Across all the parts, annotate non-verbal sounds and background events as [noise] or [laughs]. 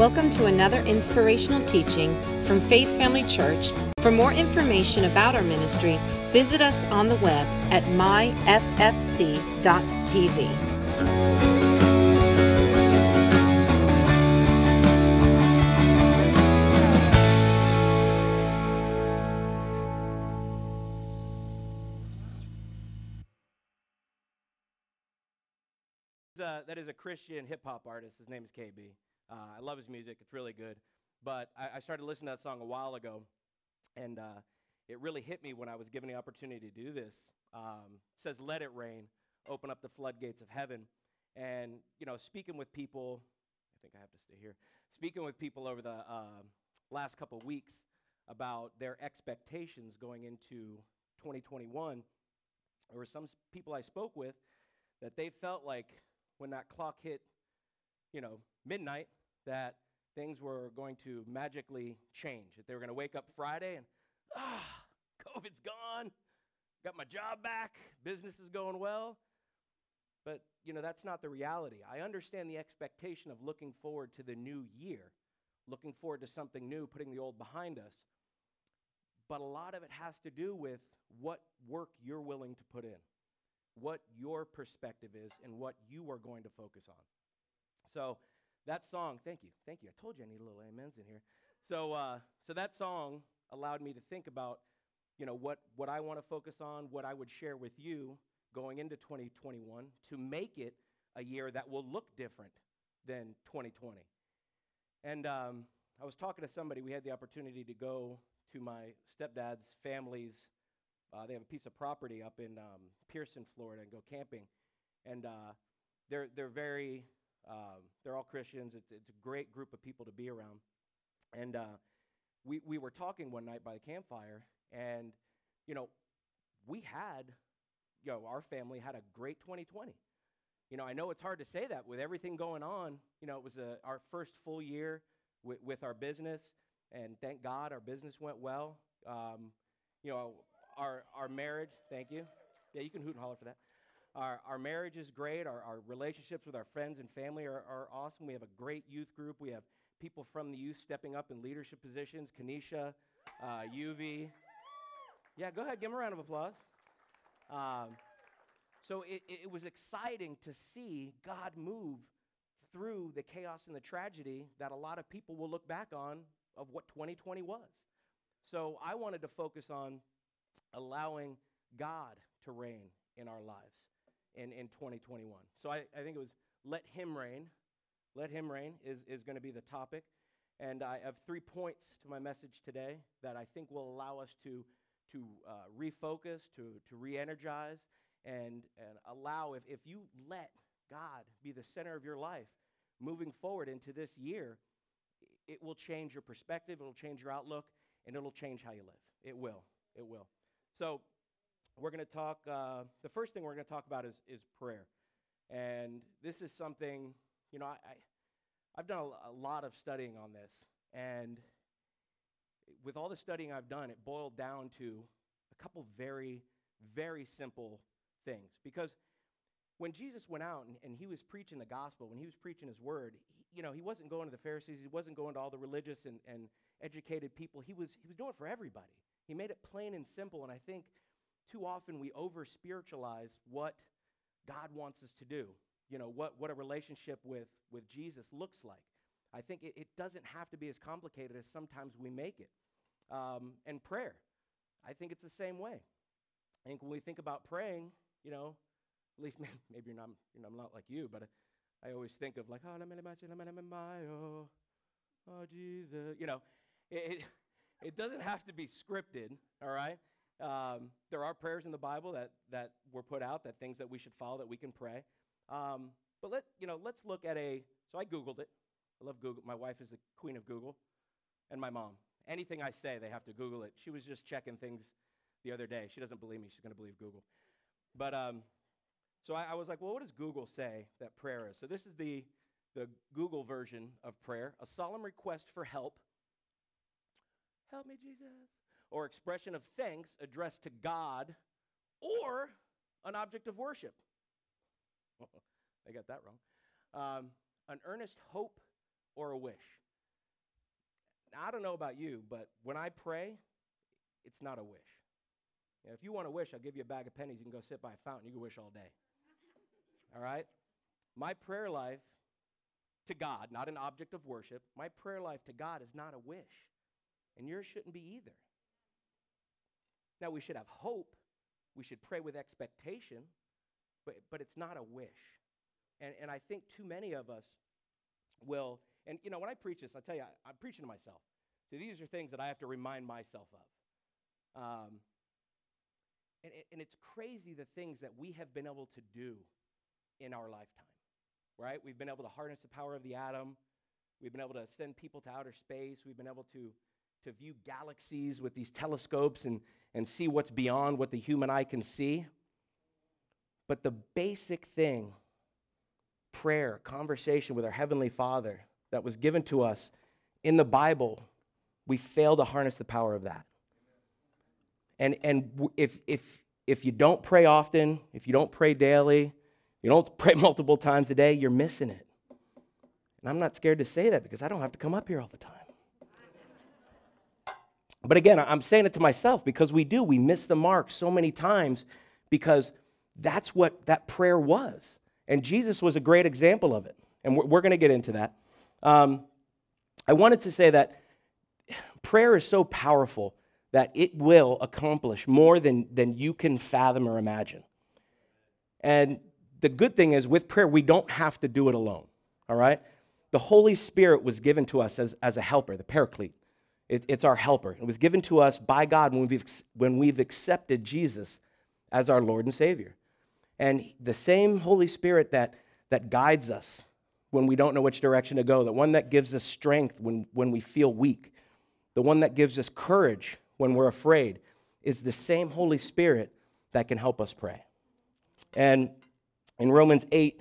Welcome to another inspirational teaching from Faith Family Church. For more information about our ministry, visit us on the web at myffc.tv. Uh, that is a Christian hip hop artist. His name is KB. Uh, I love his music. It's really good. But I, I, started listening to that song a while ago, and uh, it really hit me when I was given the opportunity to do this. Um, says, "Let it rain, open up the floodgates of heaven." And you know, speaking with people, I think I have to stay here. Speaking with people over the uh, last couple of weeks about their expectations going into 2021, there were some people I spoke with that they felt like when that clock hit, you know, midnight, that things were going to magically change. That they were going to wake up Friday and, ah, COVID's gone, got my job back, business is going well. But, you know, that's not the reality. I understand the expectation of looking forward to the new year, looking forward to something new, putting the old behind us. But a lot of it has to do with what work you're willing to put in, what your perspective is, and what you are going to focus on. So, that song, thank you, thank you. I told you I need a little amens in here. So, uh, so that song allowed me to think about, you know, what, what I want to focus on, what I would share with you going into 2021 to make it a year that will look different than 2020. And um, I was talking to somebody, we had the opportunity to go to my stepdad's family's, uh, they have a piece of property up in um, Pierson, Florida, and go camping. And uh, they're, they're very um, they're all Christians. It's, it's a great group of people to be around. And uh, we, we were talking one night by the campfire, and, you know, we had, you know, our family had a great 2020. You know, I know it's hard to say that with everything going on. You know, it was a, our first full year with, with our business, and thank God our business went well. Um, you know, our, our marriage, thank you. Yeah, you can hoot and holler for that. Our, our marriage is great. Our, our relationships with our friends and family are, are awesome. We have a great youth group. We have people from the youth stepping up in leadership positions Kanisha, uh, UV. Yeah, go ahead, give them a round of applause. Um, so it, it was exciting to see God move through the chaos and the tragedy that a lot of people will look back on of what 2020 was. So I wanted to focus on allowing God to reign in our lives in, in 2021. So I, I think it was Let Him Reign. Let Him Reign is, is going to be the topic. And I have three points to my message today that I think will allow us to, to uh, refocus, to, to re energize, and, and allow, if, if you let God be the center of your life moving forward into this year, it will change your perspective, it'll change your outlook, and it'll change how you live. It will. It will. So we're going to talk, uh, the first thing we're going to talk about is, is prayer. And this is something, you know, I, I, have done a, a lot of studying on this. And with all the studying I've done, it boiled down to a couple very, very simple things. Because when Jesus went out and, and, he was preaching the gospel, when he was preaching his word, he, you know, he wasn't going to the Pharisees, he wasn't going to all the religious and, and educated people. He was, he was doing it for everybody. He made it plain and simple. And I think too often we over spiritualize what God wants us to do, you know, what, what a relationship with, with Jesus looks like. I think it, it doesn't have to be as complicated as sometimes we make it. Um, and prayer, I think it's the same way. I think when we think about praying, you know, at least [laughs] maybe you're not, you know, I'm not like you, but I always think of like, oh, Jesus, you know, it, it doesn't have to be scripted, all right? Um, there are prayers in the Bible that, that were put out, that things that we should follow, that we can pray. Um, but let, you know, let's look at a, so I Googled it. I love Google. My wife is the queen of Google, and my mom. Anything I say, they have to Google it. She was just checking things the other day. She doesn't believe me. She's going to believe Google. But um, so I, I was like, well, what does Google say that prayer is? So this is the, the Google version of prayer a solemn request for help. Help me, Jesus or expression of thanks addressed to God or an object of worship. [laughs] I got that wrong. Um, an earnest hope or a wish. Now, I don't know about you, but when I pray, it's not a wish. If you want to wish, I'll give you a bag of pennies. You can go sit by a fountain. You can wish all day. All right? My prayer life to God, not an object of worship, my prayer life to God is not a wish. And yours shouldn't be either. Now, we should have hope. We should pray with expectation, but, but it's not a wish. And, and I think too many of us will, and you know, when I preach this, I tell you, I, I'm preaching to myself. So these are things that I have to remind myself of. Um, and, and it's crazy the things that we have been able to do in our lifetime, right? We've been able to harness the power of the atom. We've been able to send people to outer space. We've been able to, to view galaxies with these telescopes and, and see what's beyond what the human eye can see. But the basic thing, prayer, conversation with our Heavenly Father, that was given to us in the Bible, we fail to harness the power of that. And, and if, if, if you don't pray often, if you don't pray daily, you don't [laughs] pray multiple times a day, you're missing it. And I'm not scared to say that because I don't have to come up here all the time. But again, I'm saying it to myself because we do. We miss the mark so many times because that's what that prayer was. And Jesus was a great example of it. And we're, going to get into that. Um, I wanted to say that prayer is so powerful that it will accomplish more than, than you can fathom or imagine. And the good thing is, with prayer, we don't have to do it alone, all right? The Holy Spirit was given to us as, as a helper, the paraclete. It, it's our helper. It was given to us by God when we've, when we've accepted Jesus as our Lord and Savior. And the same Holy Spirit that, that guides us when we don't know which direction to go, the one that gives us strength when, when we feel weak, the one that gives us courage when we're afraid, is the same Holy Spirit that can help us pray. And in Romans 8,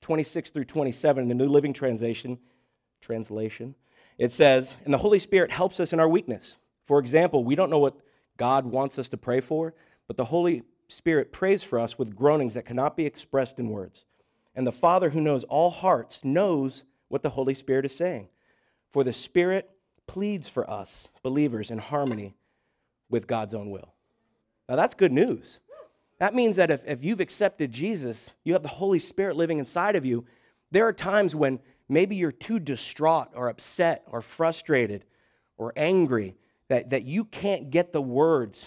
26 through 27, in the New Living Translation, translation, it says, And the Holy Spirit helps us in our weakness. For example, we don't know what God wants us to pray for, but the Holy Spirit prays for us with groanings that cannot be expressed in words. And the Father who knows all hearts knows what the Holy Spirit is saying. For the Spirit pleads for us, believers, in harmony with God's own will. Now, that's good news. That means that if, if you've accepted Jesus, you have the Holy Spirit living inside of you. There are times when maybe you're too distraught or upset or frustrated or angry that, that you can't get the words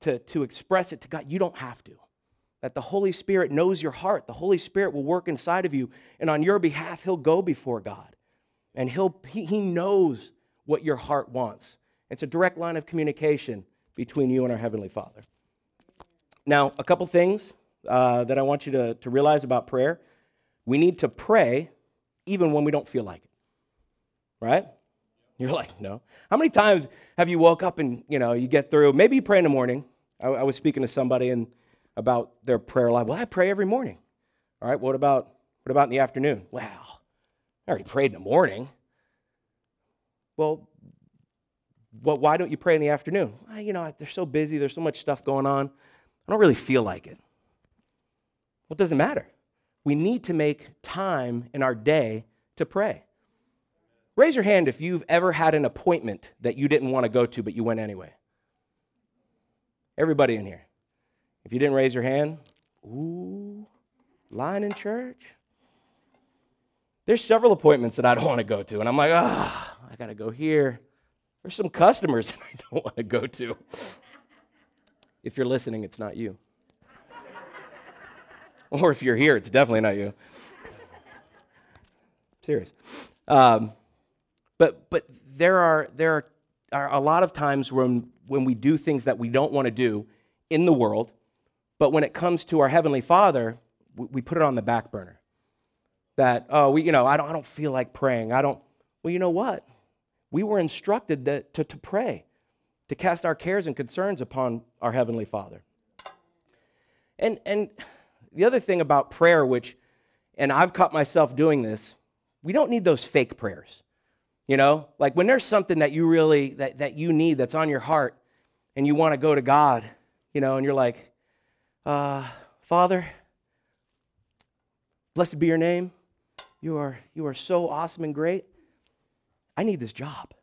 to, to express it to God. You don't have to. That the Holy Spirit knows your heart. The Holy Spirit will work inside of you, and on your behalf, He'll go before God. And he'll, he, he knows what your heart wants. It's a direct line of communication between you and our Heavenly Father. Now, a couple things uh, that I want you to, to realize about prayer. We need to pray even when we don't feel like it. Right? You're like, no. How many times have you woke up and, you know, you get through, maybe you pray in the morning. I, I was speaking to somebody and about their prayer life. Well, I pray every morning. All right, what about what about in the afternoon? Well, I already prayed in the morning. Well, why don't you pray in the afternoon? Well, you know, they're so busy, there's so much stuff going on. I don't really feel like it. Well, it doesn't matter. We need to make time in our day to pray. Raise your hand if you've ever had an appointment that you didn't want to go to, but you went anyway. Everybody in here. If you didn't raise your hand, ooh, line in church. There's several appointments that I don't want to go to, and I'm like, ah, I got to go here. There's some customers [laughs] that I don't want to go to. If you're listening, it's not you. [laughs] or if you're here, it's definitely not you. Serious. Um, but but there are there are, a lot of times when when we do things that we don't want to do in the world, but when it comes to our heavenly Father, we, we put it on the back burner. That oh we you know I don't I don't feel like praying. I don't. Well, you know what? We were instructed that, to, to pray to cast our cares and concerns upon our Heavenly Father. And, and the other thing about prayer, which, and I've caught myself doing this, we don't need those fake prayers. You know, like when there's something that you really, that, that you need that's on your heart and you want to go to God, you know, and you're like, uh, Father, blessed be your name. You are, you are so awesome and great. I need this job.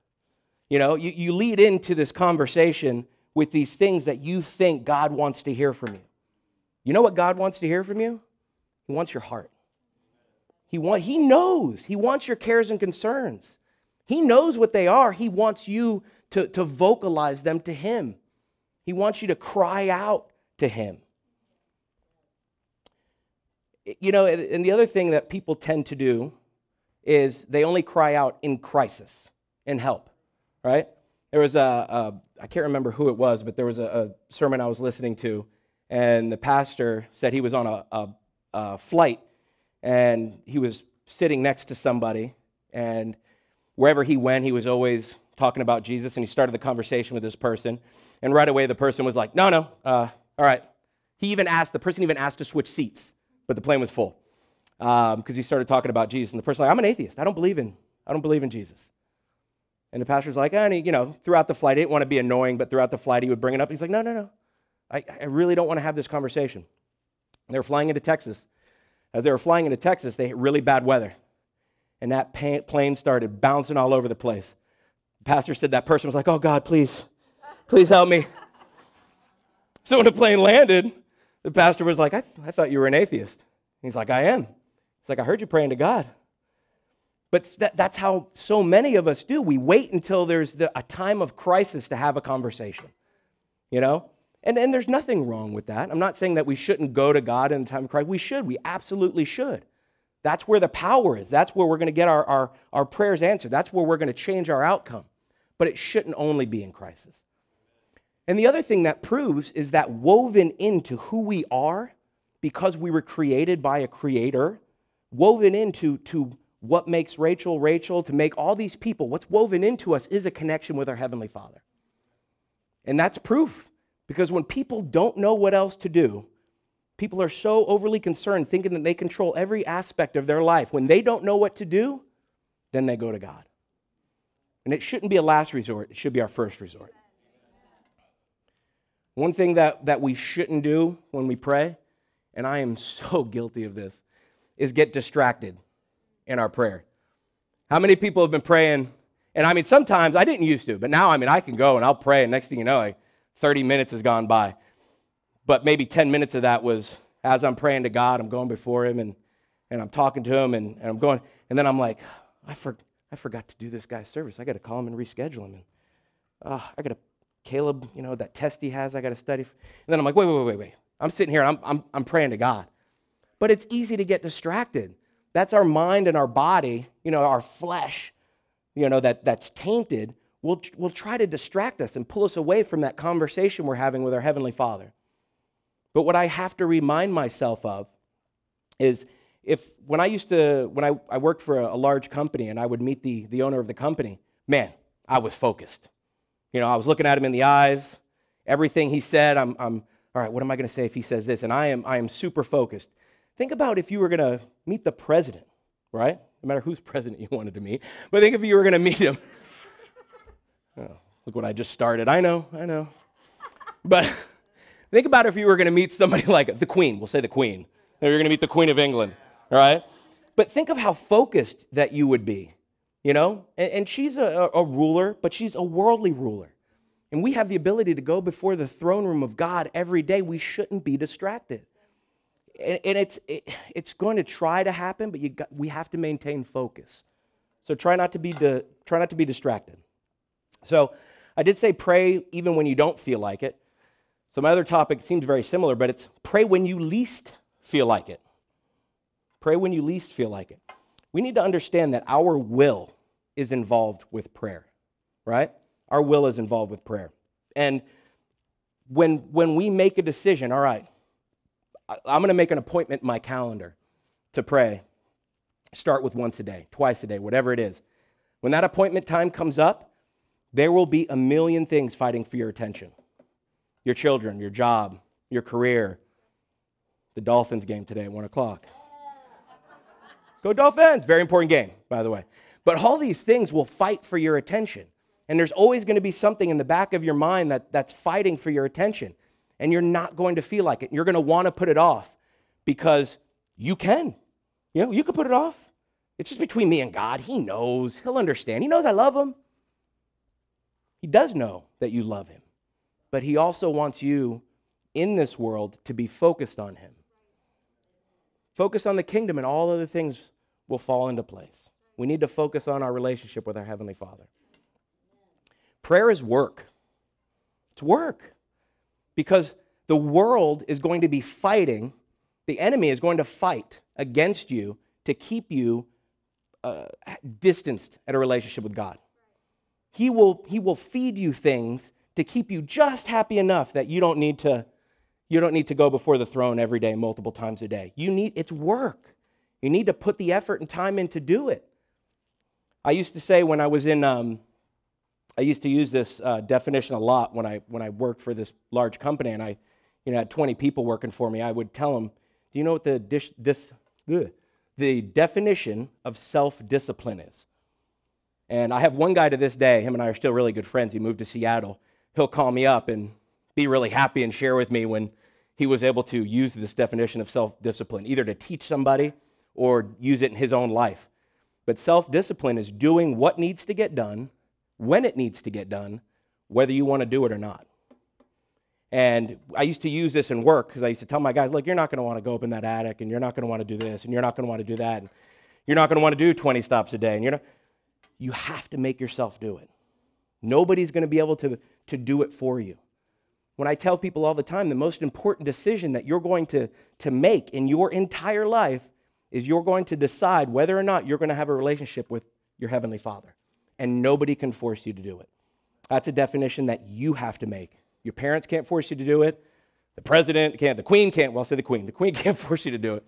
You know, you, you lead into this conversation with these things that you think God wants to hear from you. You know what God wants to hear from you? He wants your heart. He, want, he knows. He wants your cares and concerns. He knows what they are. He wants you to, to vocalize them to Him. He wants you to cry out to Him. You know, and the other thing that people tend to do is they only cry out in crisis, in help, right? There was a, a I can't remember who it was, but there was a, a, sermon I was listening to, and the pastor said he was on a, a, a flight and he was sitting next to somebody, and wherever he went, he was always talking about Jesus, and he started the conversation with this person. And right away, the person was like, No, no, uh, all right. He even asked, the person even asked to switch seats, but the plane was full because um, he started talking about Jesus. And the person like, I'm an atheist. I don't believe in, I don't believe in Jesus. And the pastor's like, and he, you know, throughout the flight, he didn't want to be annoying, but throughout the flight, he would bring it up. He's like, no, no, no. I, I really don't want to have this conversation. And they were flying into Texas. As they were flying into Texas, they hit really bad weather. And that plane started bouncing all over the place. The pastor said that person was like, oh, God, please, please help me. [laughs] So when the plane landed, the pastor was like, I, th- I thought you were an atheist. He's like, I am. He's like, I heard you praying to God. But that, that's how so many of us do. We wait until there's the, a time of crisis to have a conversation, you know? And, and there's nothing wrong with that. I'm not saying that we shouldn't go to God in the time of crisis. We should. We absolutely should. That's where the power is. That's where we're going to get our, our, our prayers answered. That's where we're going to change our outcome. But it shouldn't only be in crisis. And the other thing that proves is that woven into who we are, because we were created by a creator, woven into to what makes Rachel Rachel, to make all these people, what's woven into us is a connection with our Heavenly Father. And that's proof because when people don't know what else to do, people are so overly concerned thinking that they control every aspect of their life. When they don't know what to do, then they go to God. And it shouldn't be a last resort, it should be our first resort. One thing that, that we shouldn't do when we pray, and I am [laughs] so guilty of this, is get distracted in our prayer. How many people have been praying? And I mean, sometimes I didn't used to, but now I mean, I can go and I'll pray, and next thing you know, like 30 minutes has gone by. But maybe 10 minutes of that was as I'm praying to God, I'm going before Him and, and I'm talking to Him and, and I'm going, and then I'm like, I, for, I forgot to do this guy's service. I got to call him and reschedule him. And uh, I got to, Caleb, you know, that test he has, I got to study. And then I'm like, wait, wait, wait, wait, wait. I'm sitting here and I'm, I'm, I'm praying to God. But it's easy to get distracted. That's our mind and our body, you know, our flesh, you know, that, that's tainted, will, will try to distract us and pull us away from that conversation we're having with our Heavenly Father. But what I have to remind myself of is if when I used to, when I, I worked for a, a large company and I would meet the, the owner of the company, man, I was focused. You know, I was looking at him in the eyes. Everything he said, I'm, I'm all right, what am I going to say if he says this? And I am, I am super focused. Think about if you were going to meet the president, right? No matter whose [laughs] president you wanted to meet. But think if you were going to meet him. Oh, look what I just started. I know, I know. But [laughs] think about if you were going to meet somebody [laughs] like the Queen. We'll say the Queen. You're going to meet the Queen of England, all right? But think of how focused that you would be, you know? And, and she's a, a ruler, but she's a worldly ruler. And we have the ability to go before the throne room of God every day. We shouldn't be distracted and, and it's, it, it's going to try to happen, but you got, we have to maintain focus. So try not to be di- try not to be distracted. So I did say pray even when you don't feel like it. So my other topic seems very similar, but it's pray when you least feel like it. Pray when you least feel like it. We need to understand that our will is involved with prayer, right? Our will is involved with prayer. And when, when we make a decision, all right, I'm going to make an appointment in my calendar to pray. Start with once a day, twice a day, whatever it is. When that appointment time comes up, there will be a million things fighting for your attention your children, your job, your career, the Dolphins game today at 1 o'clock. Go Dolphins! Very important game, by the way. But all these things will fight for your attention. And there's always going to be something in the back of your mind that, that's fighting for your attention and you're not going to feel like it. You're going to want to put it off because you can. You know, you can put it off. It's just between me and God. He knows. He'll understand. He knows I love him. He does know that you love him, but he also wants you in this world to be focused on him. Focus on the kingdom, and all other things will fall into place. We need to focus on our relationship with our Heavenly Father. Prayer is work. It's work. Because the world is going to be fighting, the enemy is going to fight against you to keep you uh, distanced at a relationship with God. He will, he will feed you things to keep you just happy enough that you don't need to you don't need to go before the throne every day multiple times a day. You need it's work. You need to put the effort and time in to do it. I used to say when I was in um, I used to use this uh, definition a lot when I when I worked for this large company and I you know had 20 people working for me. I would tell them, "Do you know what the dish, this ugh, the definition of self-discipline is?" And I have one guy to this day, him and I are still really good friends. He moved to Seattle. He'll call me up and be really happy and share with me when he was able to use this definition of self discipline, either to teach somebody or use it in his own life. But self discipline is doing what needs to get done, when it needs to get done, whether you want to do it or not. And I used to use this in work because I used to tell my guys, look, you're not going to want to go up in that attic, and you're not going to want to do this, and you're not going to want to do that, and you're not going to want to do 20 stops a day, and you're not you have to make yourself do it. Nobody's going to be able to, to do it for you. When I tell people all the time, the most important decision that you're going to, to make in your entire life is you're going to decide whether or not you're going to have a relationship with your Heavenly Father. And nobody can force you to do it. That's a definition that you have to make. Your parents can't force you to do it. The president can't. The queen can't. Well, I'll say the queen. The queen [laughs] can't force you to do it.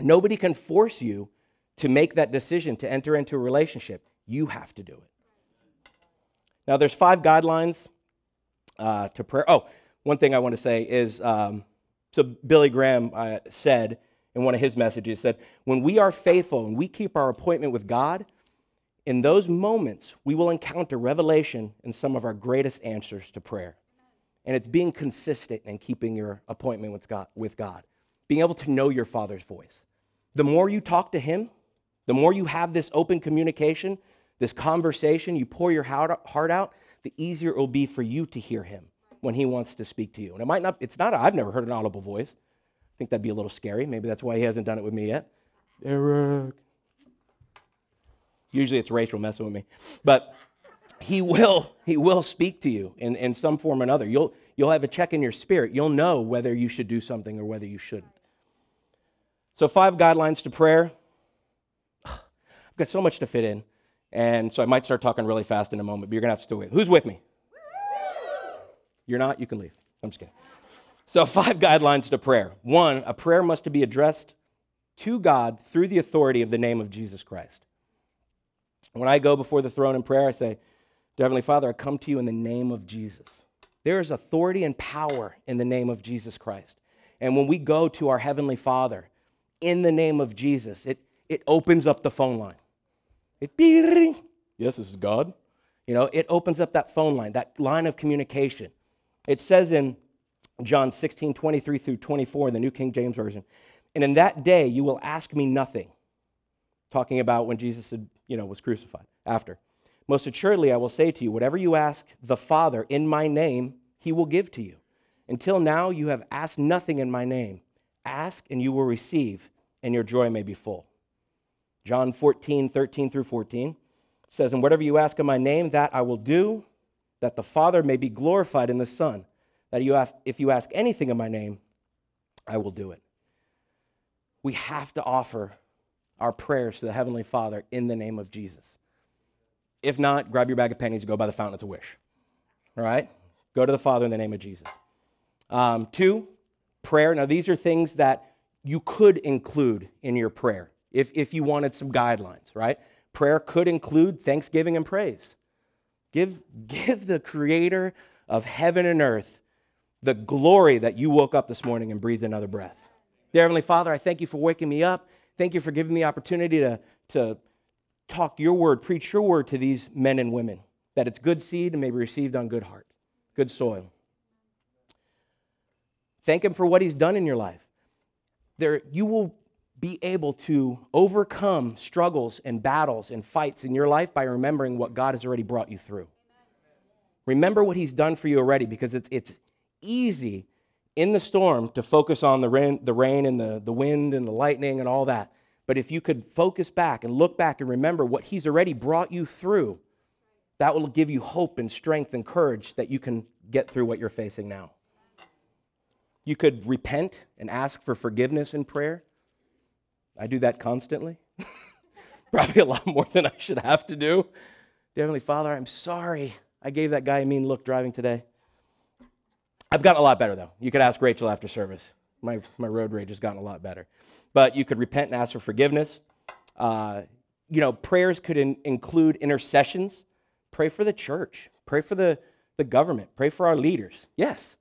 Nobody can force you to make that decision to enter into a relationship. You have to do it. Now, there's five guidelines uh, to prayer. Oh, one thing I want to say is um, so Billy Graham uh, said in one of his messages said, when we are faithful and we keep our appointment with God, in those moments we will encounter revelation and some of our greatest answers to prayer. And it's being consistent and keeping your appointment with God, with God, being able to know your Father's voice. The more you talk to Him, the more you have this open communication, this conversation, you pour your heart out, the easier it will be for you to hear him when he wants to speak to you. And it might not, it's not, I've never heard an audible voice. I think that'd be a little scary. Maybe that's why he hasn't done it with me yet. Eric. Usually it's Rachel messing with me. But he will, he will speak to you in, in some form or another. You'll, you'll have a check in your spirit. You'll know whether you should do something or whether you shouldn't. So, five guidelines to prayer. I've got so much to fit in. And so I might start talking really fast in a moment, but you're going to have to stay with. Who's with me? You're not? You can leave. I'm just kidding. So, [laughs] five guidelines to prayer. One, a prayer must be addressed to God through the authority of the name of Jesus Christ. When I go before the throne in prayer, I say, Heavenly Father, I come to you in the name of Jesus. There is authority and power in the name of Jesus Christ. And when we go to our Heavenly Father in the name of Jesus, it, it opens up the phone line. It yes, this is God. You know, it opens up that phone line, that line of communication. It says in John 16, 23 through 24 in the New King James Version, and in that day you will ask me nothing. Talking about when Jesus had, you know, was crucified. After. Most assuredly, I will say to you, whatever you ask the Father in my name, he will give to you. Until now, you have asked nothing in my name. Ask, and you will receive, and your joy may be full. John 14, 13 through 14 says, And whatever you ask in my name, that I will do, that the Father may be glorified in the Son. That you have, if you ask anything in my name, I will do it. We have to offer our prayers to the Heavenly Father in the name of Jesus. If not, grab your bag of pennies and go by the fountain. A wish. All right? Go to the Father in the name of Jesus. Um, two, prayer. Now, these are things that you could include in your prayer if, if you wanted some guidelines, right? Prayer could include thanksgiving and praise. Give, [laughs] give the creator of heaven and earth the glory that you woke up this morning and breathed another breath. Dear Heavenly Father, I thank you for waking me up. Thank you for giving me the opportunity to, to talk your word, preach your word to these men and women, that it's good seed and may be received on good heart, good soil. Thank him for what he's done in your life. There, you will be able to overcome struggles and battles and fights in your life by remembering what God has already brought you through. Remember what he's done for you already because it's, it's easy in the storm to focus on the rain, the rain and the, the wind and the lightning and all that. But if you could focus back and look back and remember what he's already brought you through, that will give you hope and strength and courage that you can get through what you're facing now. You could repent and ask for forgiveness in prayer. I do that constantly. [laughs] Probably a lot more than I should have to do. Dear Heavenly Father, I'm sorry I gave that guy a mean look driving today. I've gotten a lot better, though. You could ask Rachel after service. My, my road rage has gotten a lot better. But you could repent and ask for forgiveness. Uh, you know, prayers could in, include intercessions. Pray for the church, pray for the, the government, pray for our leaders. Yes.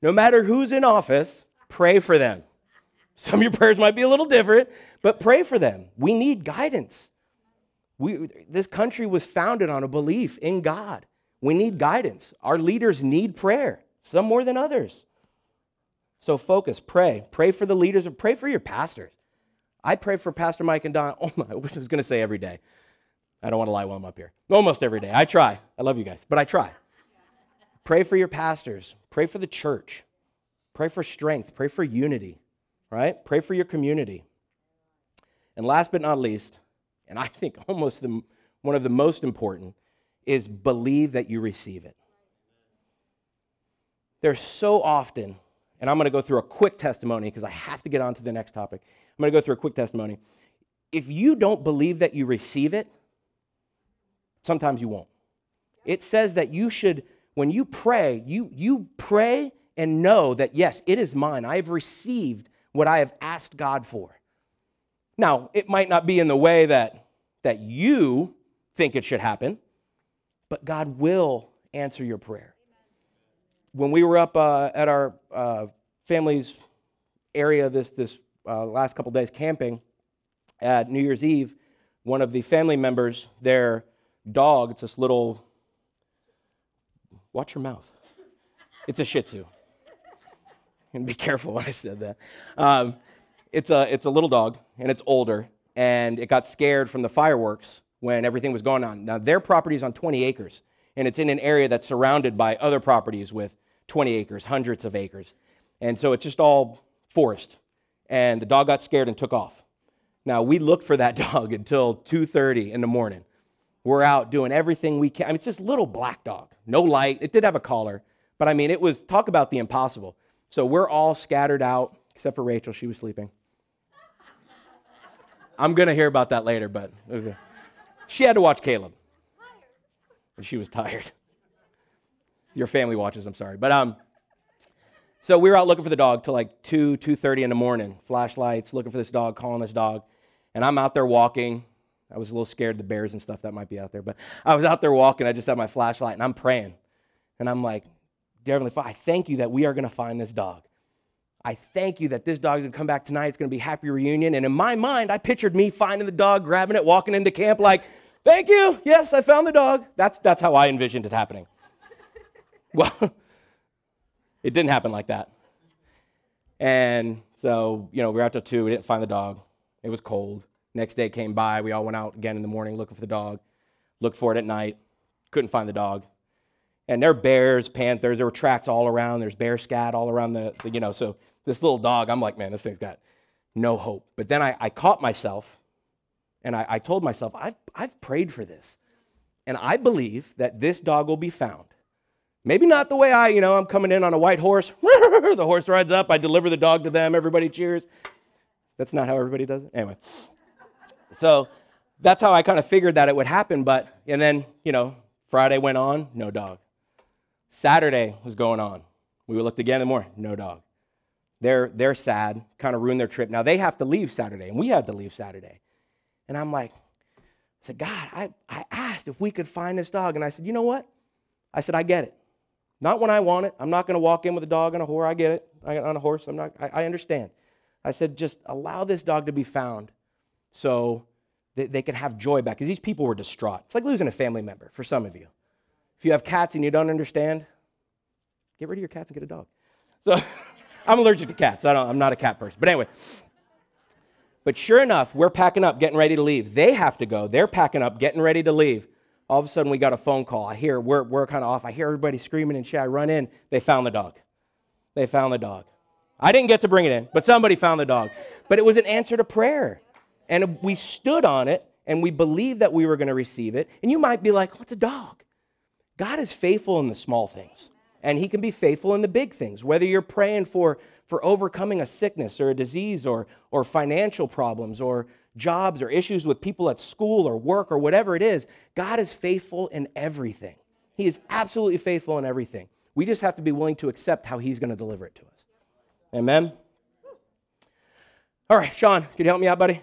No matter who's in office, pray for them. Some of your prayers might be a little different, but pray for them. We need guidance. We, this country was founded on a belief in God. We need guidance. Our leaders need prayer, some more than others. So focus, pray. Pray for the leaders, pray for your pastors. I pray for Pastor Mike and Don. [laughs] Oh my, I was going to say every day. I don't want to lie while I'm up here. Almost every day. I try. I love you guys, but I try. Pray for your pastors. Pray for the church. Pray for strength. Pray for unity, right? Pray for your community. And last but not least, and I think [laughs] almost the, one of the most important, is believe that you receive it. There's so often, and I'm going to go through a quick testimony because I have to get on to the next topic. I'm going to go through a quick testimony. If you don't believe that you receive it, sometimes you won't. It says that you should, when you pray, you, you pray and know that, yes, it is mine. I have received what I have asked God for. Now, it might not be in the way that, that you think it should happen, but God will answer your prayer. When we were up uh, at our uh, family's area this, this uh, last couple days camping at New Year's Eve, one of the family members, their dog, it's this little, watch your mouth. It's a Shih Tzu. And be [laughs] careful when I said that. Um, it's, a, it's a little dog, and it's older, and it got scared from the fireworks when everything was going on. Now, their property is on 20 acres, and it's in an area that's surrounded by other properties with 20 acres, hundreds of acres. And so it's just all forest. And the dog got scared and took off. Now, we looked for that [laughs] dog until 2:30 in the morning. We're out doing everything we can. I mean, it's this little black dog, no light. It did have a collar, but I mean, it was talk about the impossible. So we're all scattered out, except for Rachel. She was sleeping. I'm going to hear about that later, but a, she had to watch Caleb. And she was tired. Your family watches, I'm sorry. But um, so we were out looking for the dog till like 2, 2.30 in the morning. Flashlights, looking for this dog, calling this dog. And I'm out there walking. I was a little scared of the bears and stuff that might be out there. But I was out there walking. I just had my flashlight and I'm praying. And I'm like, Dear Heavenly Father, I thank you that we are going to find this dog. I thank you that this dog is going to come back tonight. It's going to be happy reunion. And in my mind, I pictured me finding the dog, grabbing it, walking into camp like, thank you. Yes, I found the dog. That's, that's how I envisioned it happening. [laughs] well, it didn't happen like that. And so, you know, we were out till two. We didn't find the dog. It was cold. Next day came by. We all went out again in the morning looking for the dog. Looked for it at night. Couldn't find the dog. And there are bears, panthers. There were tracks all around. There's bear scat all around the, the, you know. So this little dog, I'm like, man, this thing's got no hope. But then I, I caught myself and I, I told myself, I've, I've prayed for this. And I believe that this dog will be found. Maybe not the way I, you know, I'm coming in on a white horse. [laughs] the horse rides up. I deliver the dog to them. Everybody cheers. That's not how everybody does it. Anyway. So that's how I kind of figured that it would happen. But, and then, you know, Friday went on, no dog. Saturday was going on. We looked again in the morning, no dog. They're, they're sad, kind of ruined their trip. Now they have to leave Saturday, and we had to leave Saturday. And I'm like, I said, God, I, I asked if we could find this dog. And I said, you know what? I said, I get it. Not when I want it. I'm not going to walk in with a dog on a horse. I get it. I, on a horse. I'm not, I, I understand. I said, just allow this dog to be found so that they can have joy back. Because these people were distraught. It's like losing a family member for some of you. If you have cats and you don't understand, get rid of your cats and get a dog. So [laughs] I'm allergic to cats. I don't, I'm not a cat person. But anyway. But sure enough, we're packing up, getting ready to leave. They have to go. They're packing up, getting ready to leave. All of a sudden, we got a phone call. I hear, we're, we're kind of off. I hear everybody screaming and shit. I run in. They found the dog. They found the dog. I didn't get to bring it in, but somebody found the dog. But it was an answer to prayer. And we stood on it and we believed that we were going to receive it. And you might be like, what's a dog? God is faithful in the small things, and He can be faithful in the big things. Whether you're praying for, for overcoming a sickness or a disease or, or financial problems or jobs or issues with people at school or work or whatever it is, God is faithful in everything. He is absolutely faithful in everything. We just have to be willing to accept how He's going to deliver it to us. Amen? All right, Sean, can you help me out, buddy?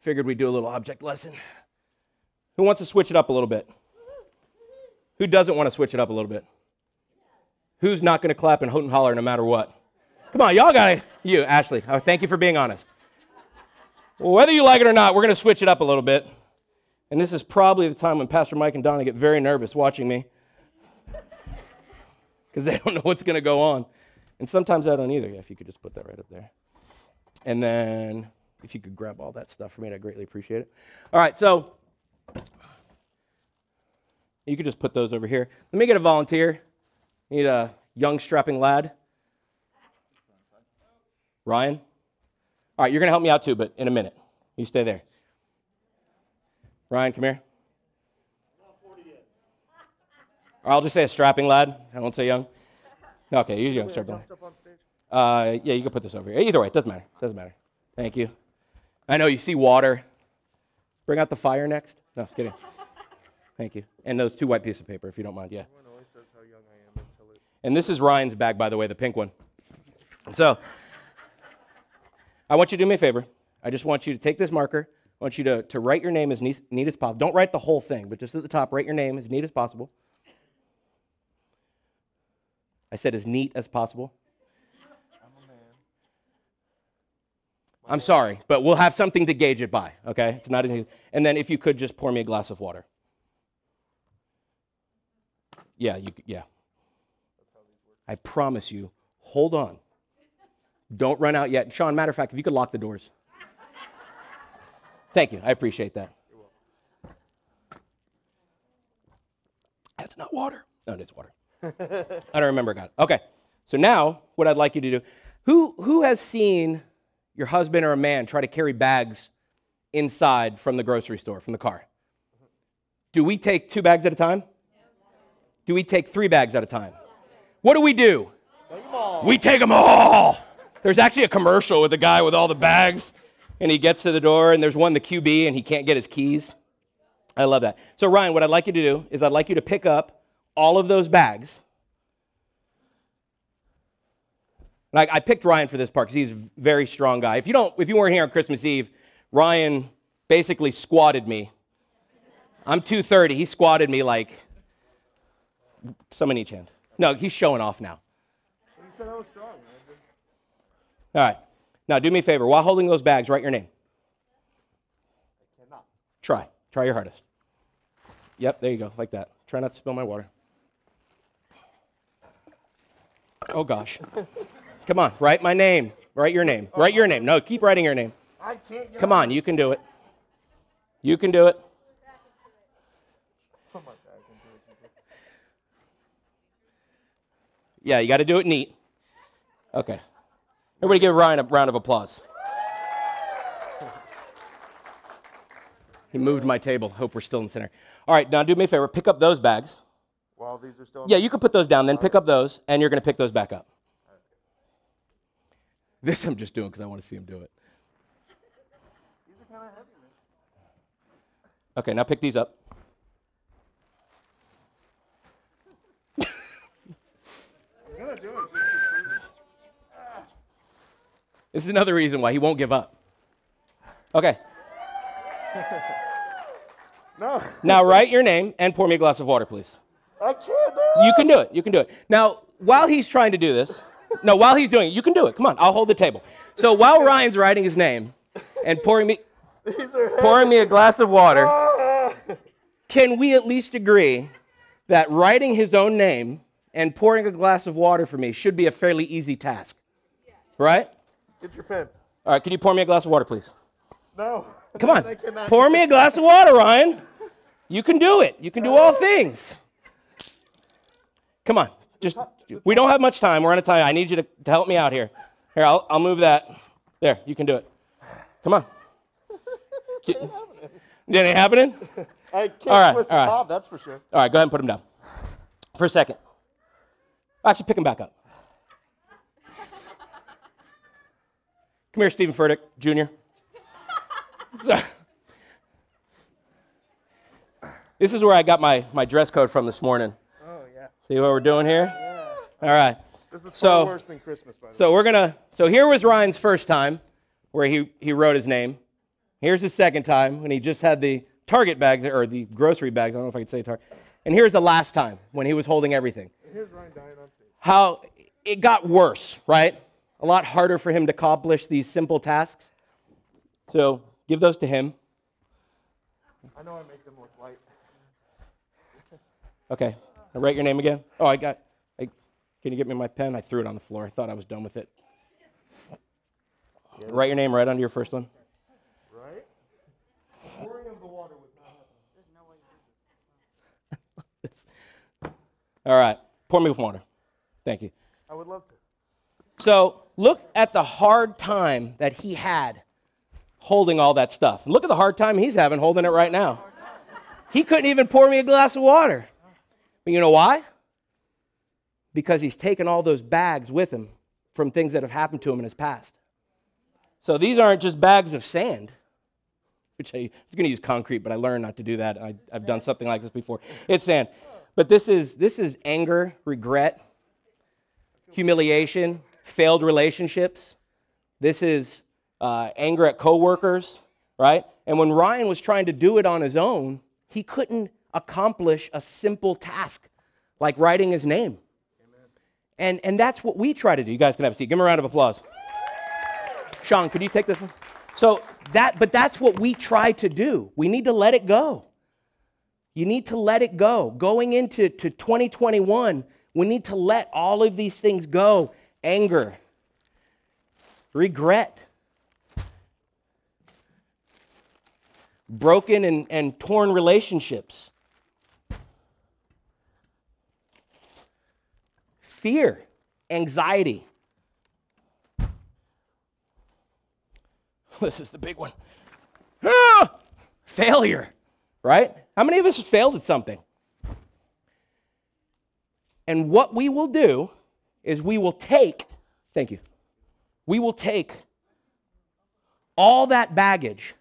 Figured we'd do a little object lesson. Who wants to switch it up a little bit? Who doesn't want to switch it up a little bit? Who's not going to clap and hoot and holler no matter what? Come on, y'all got it. You, Ashley. Oh, thank you for being honest. Whether you like it or not, we're going to switch it up a little bit. And this is probably the time when Pastor Mike and Donna get very nervous watching me because they don't know what's going to go on. And sometimes I don't either. Yeah, if you could just put that right up there. And then if you could grab all that stuff for me, I'd greatly appreciate it. All right, so you could just put those over here. Let me get a volunteer. Need a young, strapping lad. Ryan? All right, you're going to help me out too, but in a minute. You stay there. Ryan, come here. Or I'll just say a strapping lad. I won't say young. Okay, you're young, strapping lad. Uh, yeah, you can put this over here. Either way, it doesn't matter. Doesn't matter. Thank you. I know you see water. Bring out the fire next. No, just kidding. Thank you. And those two white pieces of paper, if you don't mind. Yeah. And this is Ryan's bag, by the way, the pink one. So I want you to do me a favor. I just want you to take this marker. I want you to, to write your name as neat, neat as possible. Don't write the whole thing, but just at the top, write your name as neat as possible. I said as neat as possible. I'm a man. I'm sorry, but we'll have something to gauge it by, okay? It's not anything. And then if you could just pour me a glass of water. Yeah, you yeah. I promise you, hold on. Don't run out yet. Sean, matter of fact, if you could lock the doors. Thank you. I appreciate that. That's not water. No, it's water. I don't remember, God. Okay. So now, what I'd like you to do who, who has seen your husband or a man try to carry bags inside from the grocery store, from the car? Do we take two bags at a time? Do we take three bags at a time? What do we do? We take them all. There's actually a commercial with a guy with all the bags, and he gets to the door, and there's one, the QB, and he can't get his keys. I love that. So, Ryan, what I'd like you to do is I'd like you to pick up all of those bags. Like I picked Ryan for this part because he's a very strong guy. If you don't, if you weren't here on Christmas Eve, Ryan basically squatted me. I'm 230. He squatted me like someone each hand. No, he's showing off now. You said I was strong. All right. Now do me a favor. While holding those bags, write your name. I cannot. Try. Try your hardest. Yep, there you go, like that. Try not to spill my water. Oh gosh. Come on, write my name. Write your name. Write your name. No, keep writing your name. I can't Come on, you can do it. You can do it. Oh my God, I can do it. Yeah, you got to do it neat. Okay. Everybody give Ryan a round of applause. He moved my table. Hope we're still in center. All right, now do me a favor. Pick up those bags. While these are still. Yeah, you can put those down, then pick up those, and you're going to pick those back up. This I'm just doing because I want to see him do it. These are kind of heavy, man. Okay, now pick these up. I'm gonna do it just to prove it. This is another reason why he won't give up. Okay, [laughs] No, now write your name and pour me a glass of water, please. I can't do it. You can do it. You can do it. Now, while he's trying to do this, [laughs] no, while he's doing it, you can do it. Come on, I'll hold the table. So while Ryan's writing his name and pouring me These are heavy. pouring me a glass of water, Ah. can we at least agree that writing his own name and pouring a glass of water for me should be a fairly easy task? Right? Get your pen. All right, can you pour me a glass of water, please? No. Come on. [laughs] Pour me a glass of water, Ryan. You can do it. You can do all things. Come on. Just we don't have much time. We're on a time. I need you to, to help me out here. Here, I'll, I'll move that. There, you can do it. Come on. [laughs] Did it happening? I can't All right, twist the all right. top, that's for sure. All right, go ahead and put him down for a second. Actually, pick him back up. Come here, Steven Furtick, Jr. [laughs] So, this is where I got my, my dress code from this morning. Oh, yeah. See what we're doing here? Yeah. All right. This is So- far worse than Christmas, by the way. So we're gonna. So here was Ryan's first time, where he he wrote his name. Here's his second time when he just had the Target bags or the grocery bags. I don't know if I could say Target. And here's the last time when he was holding everything. Here's Ryan dying on stage. How it got worse, right? A lot harder for him to accomplish these simple tasks. So give those to him. I know I make them look light. [laughs] Okay. Now write your name again. Oh, I got. I, can you get me my pen? I threw it on the floor. I thought I was done with it. Write your name right under your first one. Right? Pouring of the water was not happening. [laughs] All right. Pour me with water. Thank you. I would love to. So look at the hard time that he had holding all that stuff. Look at the hard time he's having holding it right now. He couldn't even pour me a glass of water. But you know why? Because he's taken all those bags with him from things that have happened to him in his past. So these aren't just bags of sand, which I was going to use concrete, but I learned not to do that. I, I've done something like this before. It's sand. But this is, this is anger, regret, humiliation, failed relationships. This is uh, anger at coworkers, right? And when Ryan was trying to do it on his own, he couldn't accomplish a simple task like writing his name. And, and that's what we try to do. You guys can have a seat. Give him a round of applause. Sean, could you take this one? So that, but that's what we try to do. We need to let it go. You need to let it go. Going into to 2021, we need to let all of these things go anger, regret, broken and, and torn relationships, fear, anxiety. [laughs] This is the big one. Ah! Failure, right? How many of us have failed at something? And what we will do is we will take, thank you, we will take all that baggage.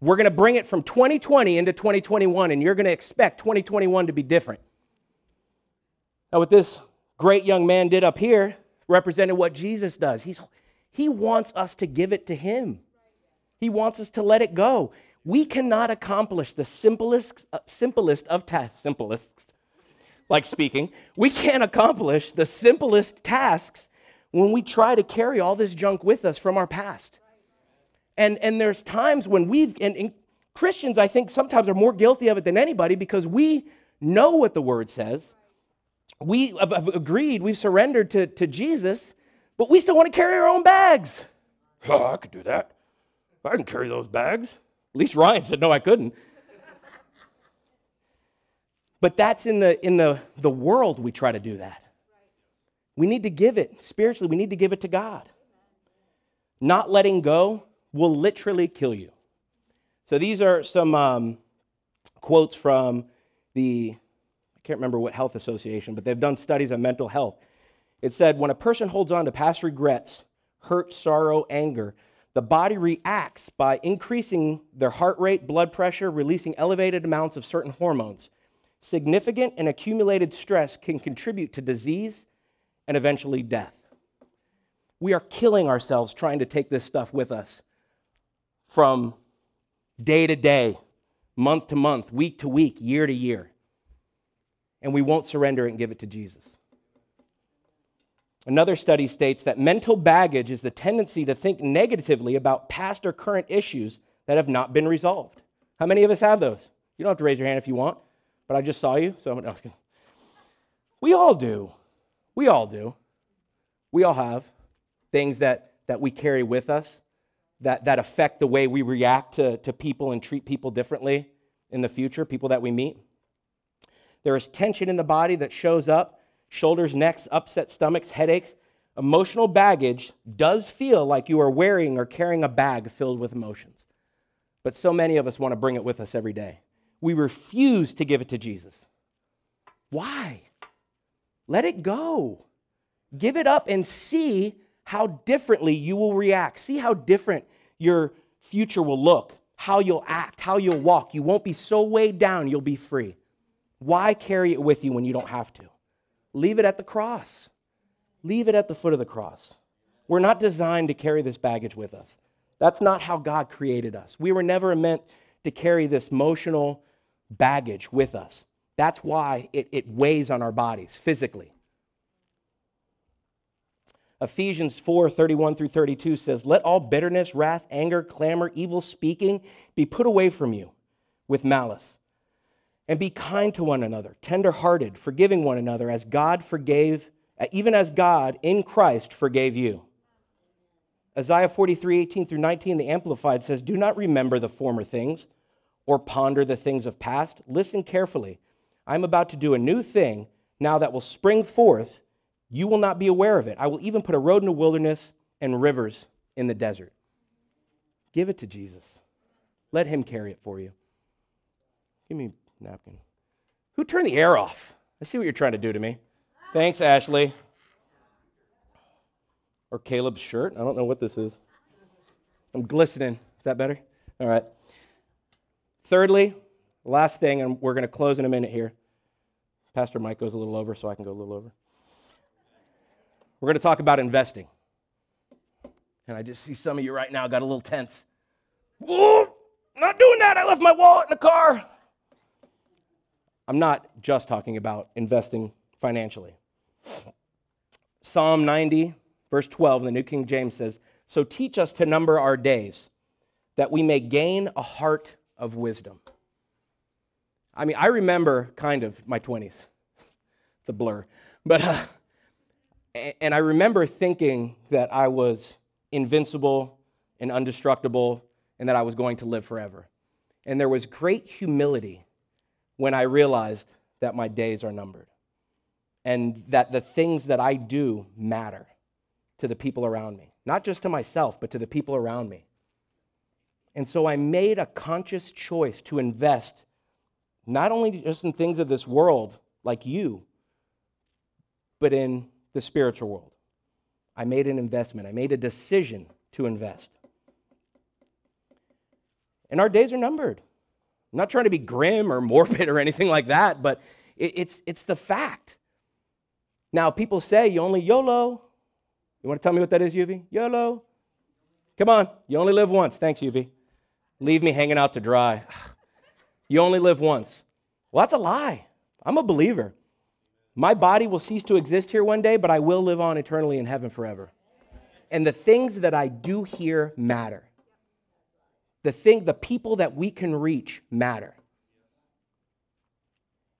We're going to bring it from 2020 into 2021, and you're going to expect 2021 to be different. Now, what this great young man did up here represented what Jesus does. He's, he wants us to give it to him. He wants us to let it go. We cannot accomplish the simplest, uh, simplest of tasks, simplest, like speaking. We can't accomplish the simplest tasks when we try to carry all this junk with us from our past. And, and there's times when we've, and, and Christians, I think, sometimes are more guilty of it than anybody because we know what the word says. We have, have agreed, we've surrendered to, to Jesus, but we still want to carry our own bags. Oh, [laughs] I could do that. I can carry those bags. At least Ryan said, no, I couldn't. But that's in the in the, the world we try to do that. We need to give it spiritually, we need to give it to God. Not letting go will literally kill you. So these are some um, quotes from the I can't remember what health association, but they've done studies on mental health. It said when a person holds on to past regrets, hurt, sorrow, anger, the body reacts by increasing their heart rate, blood pressure, releasing elevated amounts of certain hormones. Significant and accumulated stress can contribute to disease and eventually death. We are killing ourselves trying to take this stuff with us from day to day, month to month, week to week, year to year. And we won't surrender and give it to Jesus. Another study states that mental baggage is the tendency to think negatively about past or current issues that have not been resolved. How many of us have those? You don't have to raise your hand if you want, but I just saw you, so I'm no, just kidding. We all do. We all do. We all have things that, that we carry with us that, that affect the way we react to, to people and treat people differently. in the future, people that we meet. There is tension in the body that shows up shoulders, necks, upset stomachs, headaches. Emotional baggage does feel like you are wearing or carrying a bag filled with emotions. But so many of us want to bring it with us every day. We refuse to give it to Jesus. Why? Let it go. Give it up and see how differently you will react. See how different your future will look, how you'll act, how you'll walk. You won't be so weighed down, you'll be free. Why carry it with you when you don't have to? Leave it at the cross. Leave it at the foot of the cross. We're not designed to carry this baggage with us. That's not how God created us. We were never meant to carry this emotional baggage with us. That's why it, it weighs on our bodies physically. Ephesians 4 31 through 32 says, Let all bitterness, wrath, anger, clamor, evil speaking be put away from you with malice. And be kind to one another, tenderhearted, forgiving one another, as God forgave, uh, even as God in Christ forgave you. Isaiah 43 18 through 19, the Amplified says, Do not remember the former things or ponder the things of past. Listen carefully. I'm about to do a new thing now that will spring forth you will not be aware of it. I will even put a road in the wilderness and rivers in the desert. Give it to Jesus. Let him carry it for you. Give me a napkin. Who turned the air off? I see what you're trying to do to me. Thanks, Ashley. Or Caleb's shirt. I don't know what this is. I'm glistening. Is that better? All right. Thirdly, last thing, and we're going to close in a minute here. Pastor Mike goes a little over, so I can go a little over. We're going to talk about investing. And I just see some of you right now got a little tense. Whoa, not doing that. I left my wallet in the car. I'm not just talking about investing financially. Psalm 90, verse 12, the New King James says, So teach us to number our days, that we may gain a heart of wisdom. I mean, I remember kind of my 20s. [laughs] It's a blur. But uh, and I remember thinking that I was invincible and indestructible and that I was going to live forever. And there was great humility when I realized that my days are numbered and that the things that I do matter to the people around me, not just to myself, but to the people around me. And so I made a conscious choice to invest not only just in things of this world like you, but in the spiritual world. I made an investment, I made a decision to invest. And our days are numbered. I'm not trying to be grim or [laughs] morbid or anything like that, but it's, it's the fact. Now, people say you only YOLO. You want to tell me what that is, UV? YOLO? Come on, you only live once. Thanks, UV. Leave me hanging out to dry. [sighs] You only live once. Well, that's a lie. I'm a believer. My body will cease to exist here one day, but I will live on eternally in heaven forever. And the things that I do here matter. The thing, the people that we can reach matter.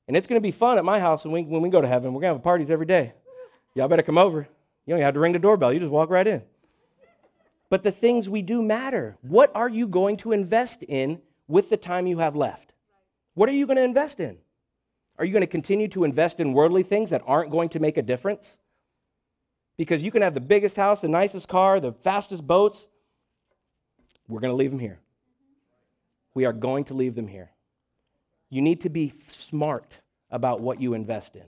And it's going to be fun at my house when we, when we go to heaven. We're going to have parties every day. Y'all better come over. You don't even have to ring the doorbell. You just walk right in. But the things we do matter. What are you going to invest in with the time you have left? What are you going to invest in? Are you going to continue to invest in worldly things that aren't going to make a difference? Because you can have the biggest house, the nicest car, the fastest boats. We're going to leave them here. We are going to leave them here. You need to be smart about what you invest in.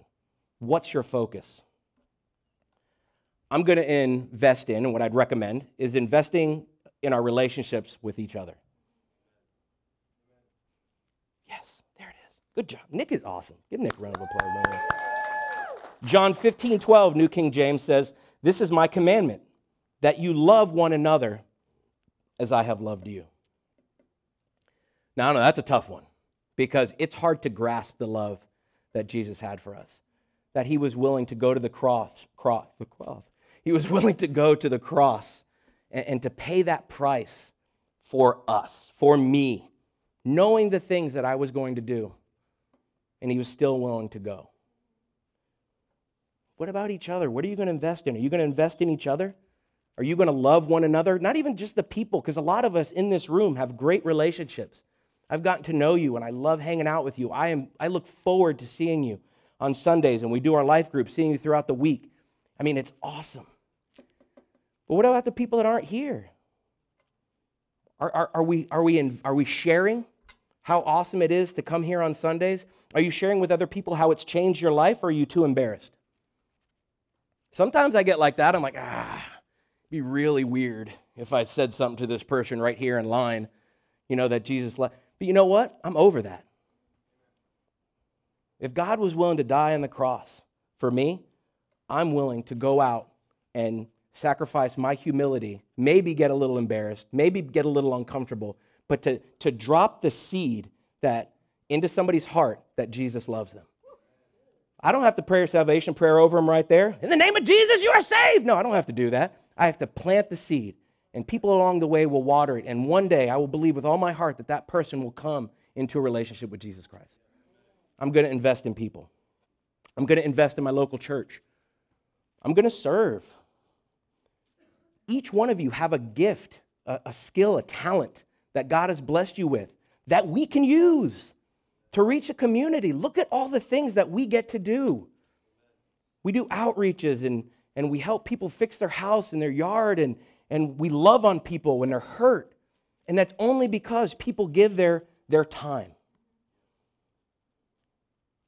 What's your focus? I'm going to invest in, and what I'd recommend is investing in our relationships with each other. Yes, there it is. Good job. Nick is awesome. Give Nick a round of applause. John 15, 12, New King James says, This is my commandment, that you love one another as I have loved you. Now, I know that's a tough one because it's hard to grasp the love that Jesus had for us. That he was willing to go to the cross, cross the cross. He was [laughs] willing to go to the cross and, and to pay that price for us, for me, knowing the things that I was going to do and he was still willing to go. What about each other? What are you going to invest in? Are you going to invest in each other? Are you going to love one another? Not even just the people, because a lot of us in this room have great relationships. I've gotten to know you and I love hanging out with you. I, am, I look forward to seeing you on Sundays and we do our life group, seeing you throughout the week. I mean, it's awesome. But what about the people that aren't here? Are, are, are, we, are, we in, are we sharing how awesome it is to come here on Sundays? Are you sharing with other people how it's changed your life, or are you too embarrassed? Sometimes I get like that. I'm like, ah, be really weird if I said something to this person right here in line, you know, that Jesus left. But you know what? I'm over that. If God was willing to die on the cross for me, I'm willing to go out and sacrifice my humility, maybe get a little embarrassed, maybe get a little uncomfortable, but to, to drop the seed that into somebody's heart that Jesus loves them. I don't have to pray a salvation prayer over them right there. In the name of Jesus, you are saved. No, I don't have to do that. I have to plant the seed, and people along the way will water it. And one day I will believe with all my heart that that person will come into a relationship with Jesus Christ. I'm going to invest in people. I'm going to invest in my local church. I'm going to serve. Each one of you have a gift, a, a skill, a talent that God has blessed you with that we can use to reach a community. Look at all the things that we get to do. We do outreaches and, and we help people fix their house and their yard, and, and we love on people when they're hurt. And that's only because people give their, their time.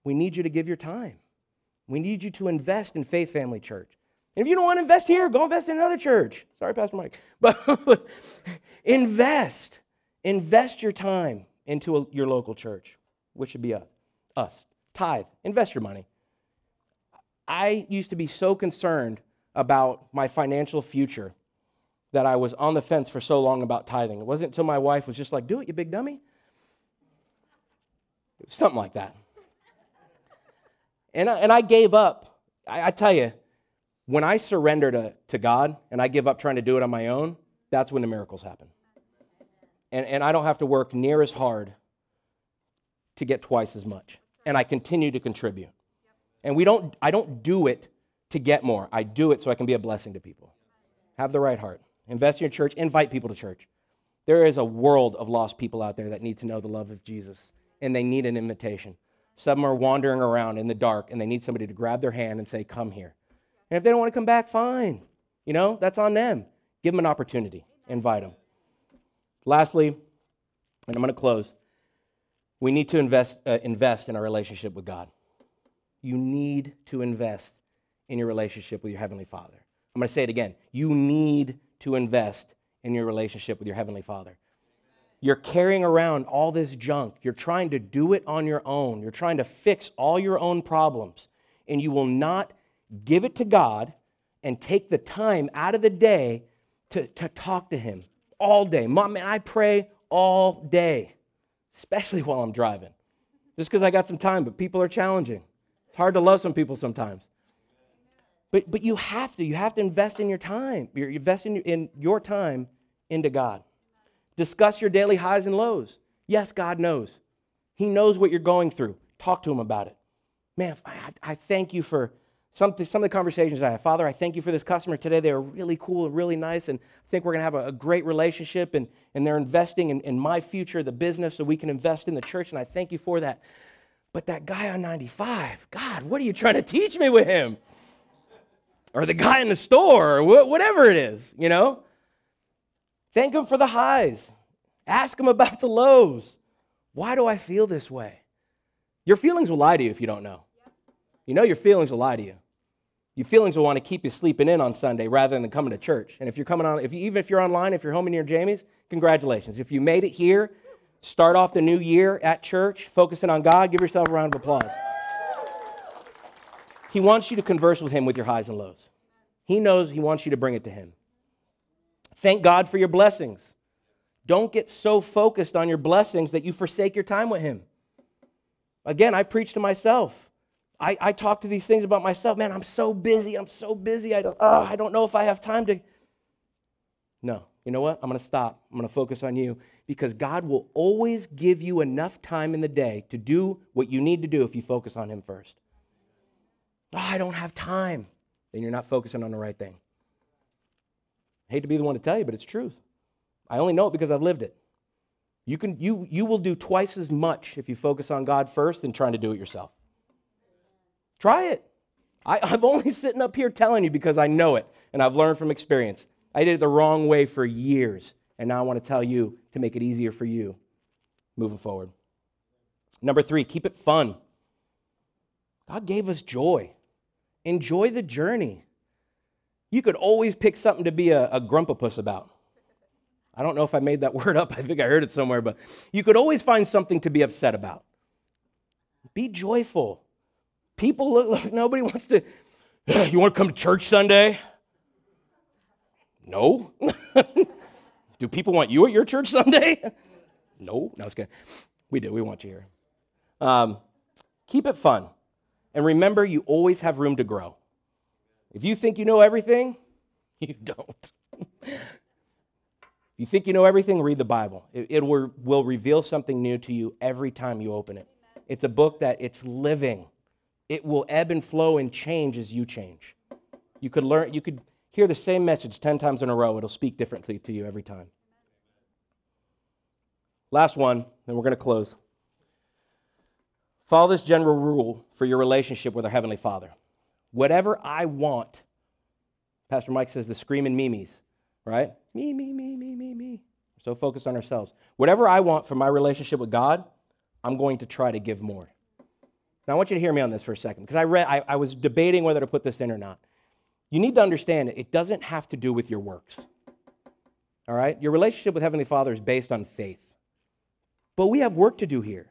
We need you to give your time. We need you to invest in Faith Family Church. And if you don't want to invest here, go invest in another church. Sorry, Pastor Mike. [laughs] But invest. Invest your time into a, your local church, which should be us. us. Tithe. Invest your money. I used to be so concerned about my financial future that I was on the fence for so long about tithing. It wasn't until my wife was just like, Do it, you big dummy. Something like that. And I, and I gave up. I, I tell you, when I surrender to, to God and I give up trying to do it on my own, that's when the miracles happen. And, and I don't have to work near as hard to get twice as much. And I continue to contribute. And we don't, I don't do it to get more. I do it so I can be a blessing to people. Have the right heart. Invest in your church, invite people to church. There is a world of lost people out there that need to know the love of Jesus, and they need an invitation. Some are wandering around in the dark, and they need somebody to grab their hand and say, Come here. And if they don't want to come back, fine. You know, that's on them. Give them an opportunity, invite them. Lastly, and I'm going to close, we need to invest, uh, invest in our relationship with God. You need to invest in your relationship with your Heavenly Father. I'm going to say it again. You need to invest in your relationship with your Heavenly Father. You're carrying around all this junk. You're trying to do it on your own. You're trying to fix all your own problems. And you will not give it to God and take the time out of the day to, to talk to Him all day. Mom, man, I pray all day, especially while I'm driving, just because I got some time, but people are challenging. It's hard to love some people sometimes. But, but you have to. You have to invest in your time. You're investing in your time into God. Discuss your daily highs and lows. Yes, God knows. He knows what you're going through. Talk to Him about it. Man, I, I thank you for some, some of the conversations I have. Father, I thank you for this customer today. They are really cool and really nice, and I think we're going to have a, a, great relationship, and, and they're investing in, in my future, the business, so we can invest in the church, and I thank you for that. But that guy on 95, God, what are you trying to teach me with him? Or the guy in the store, or wh- whatever it is, you know? Thank him for the highs. Ask him about the lows. Why do I feel this way? Your feelings will lie to you if you don't know. You know your feelings will lie to you. Your feelings will want to keep you sleeping in on Sunday rather than coming to church. And if you're coming on, if you, even if you're online, if you're home near Jamie's, congratulations. If you made it here, start off the new year at church, focusing on God, give yourself a round of applause. He wants you to converse with Him with your highs and lows. He knows He wants you to bring it to Him. Thank God for your blessings. Don't get so focused on your blessings that you forsake your time with Him. Again, I preach to myself. I, I talk to these things about myself. Man, I'm so busy. I'm so busy. I don't, oh, I don't know if I have time to. No, you know what? I'm going to stop. I'm going to focus on you because God will always give you enough time in the day to do what you need to do if you focus on Him first. Oh, I don't have time. Then you're not focusing on the right thing. I hate to be the one to tell you, but it's truth. I only know it because I've lived it. You, can, you, you will do twice as much if you focus on God first than trying to do it yourself. Try it. I, [laughs] I'm only sitting up here telling you because I know it and I've learned from experience. I did it the wrong way for years, and now I want to tell you to make it easier for you moving forward. Number three, keep it fun. God gave us joy. Enjoy the journey. You could always pick something to be a, a grumpapus about. I don't know if I made that [laughs] word up. I think I heard it somewhere, but you could always find something to be upset about. Be joyful. People look like nobody wants to. You want to come to church Sunday? No. [laughs] do people want you at your church Sunday? [laughs] no. No, it's good. We do. We want you here. Um, keep it fun. And remember, you always have room to grow. If you think you know everything, [laughs] you don't. if you think you know everything, read the Bible. It, it will, will reveal something new to you every time you open it. It's a book that it's living. It will ebb and flow and change as you change. You could learn, you could hear the same message 10 times in a row. It'll speak differently to you every time. Last one, then we're going to close. Follow this general rule for your relationship with our Heavenly Father. Whatever I want, Pastor Mike says the screaming memes, right? Me, me, me, me, me, me. We're so focused on ourselves. Whatever I want for my relationship with God, I'm going to try to give more. Now, I want you to hear me on this for a second because I, read, I, I was debating whether to put this in or not. You need to understand it doesn't have to do with your works. All right? Your relationship with Heavenly Father is based on faith. But we have work to do here.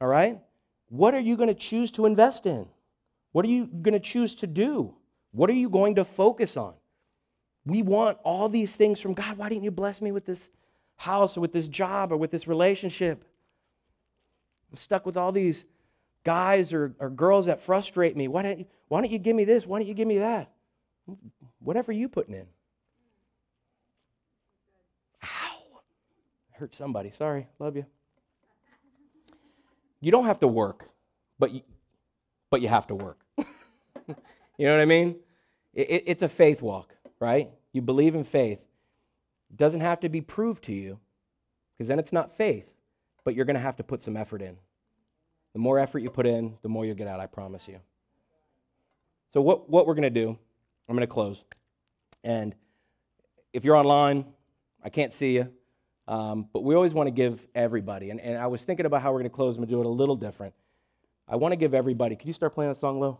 All right? What are you going to choose to invest in? What are you going to choose to do? What are you going to focus on? We want all these things from God. Why didn't you bless me with this house or with this job or with this relationship? I'm stuck with all these guys or, or girls that frustrate me. Why don't, you, why don't you give me this? Why don't you give me that? Whatever you putting in. Ow. hurt somebody. Sorry. Love you. You don't have to work, but you, but you have to work. [laughs] you know what I mean? It, it, it's a faith walk, right? You believe in faith. It doesn't have to be proved to you, because then it's not faith, but you're going to have to put some effort in. The more effort you put in, the more you'll get out, I promise you. So, what, what we're going to do, I'm going to close. And if you're online, I can't see you. Um, but we always want to give everybody, and, and I was thinking about how we're going to close, to do it a little different. I want to give everybody, can you start playing that song, Lou?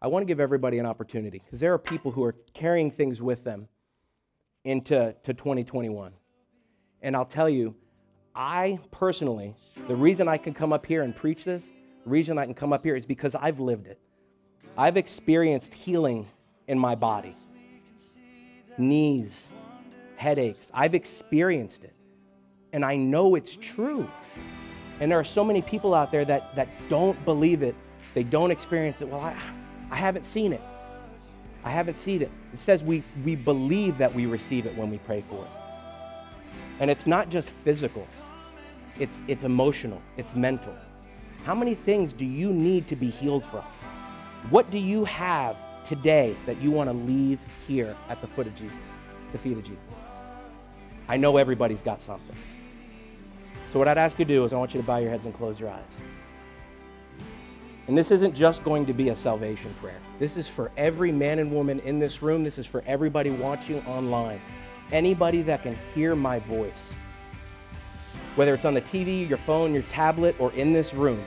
I want to give everybody an opportunity because there are people who are carrying things with them into to 2021. And I'll tell you, I personally, the reason I can come up here and preach this, the reason I can come up here is because I've lived it. I've experienced healing in my body knees, headaches. I've experienced it and I know it's true. And there are so many people out there that, that don't believe it, they don't experience it. Well, I, I haven't seen it. I haven't seen it. It says we, we believe that we receive it when we pray for it. And it's not just physical, it's, it's emotional, it's mental. How many things do you need to be healed from? What do you have today that you want to leave here at the foot of Jesus, the feet of Jesus? I know everybody's got something. So, what I'd ask you to do is I want you to bow your heads and close your eyes. And this isn't just going to be a salvation prayer. This is for every man and woman in this room. This is for everybody watching online. Anybody that can hear my voice. Whether it's on the TV, your phone, your tablet, or in this room,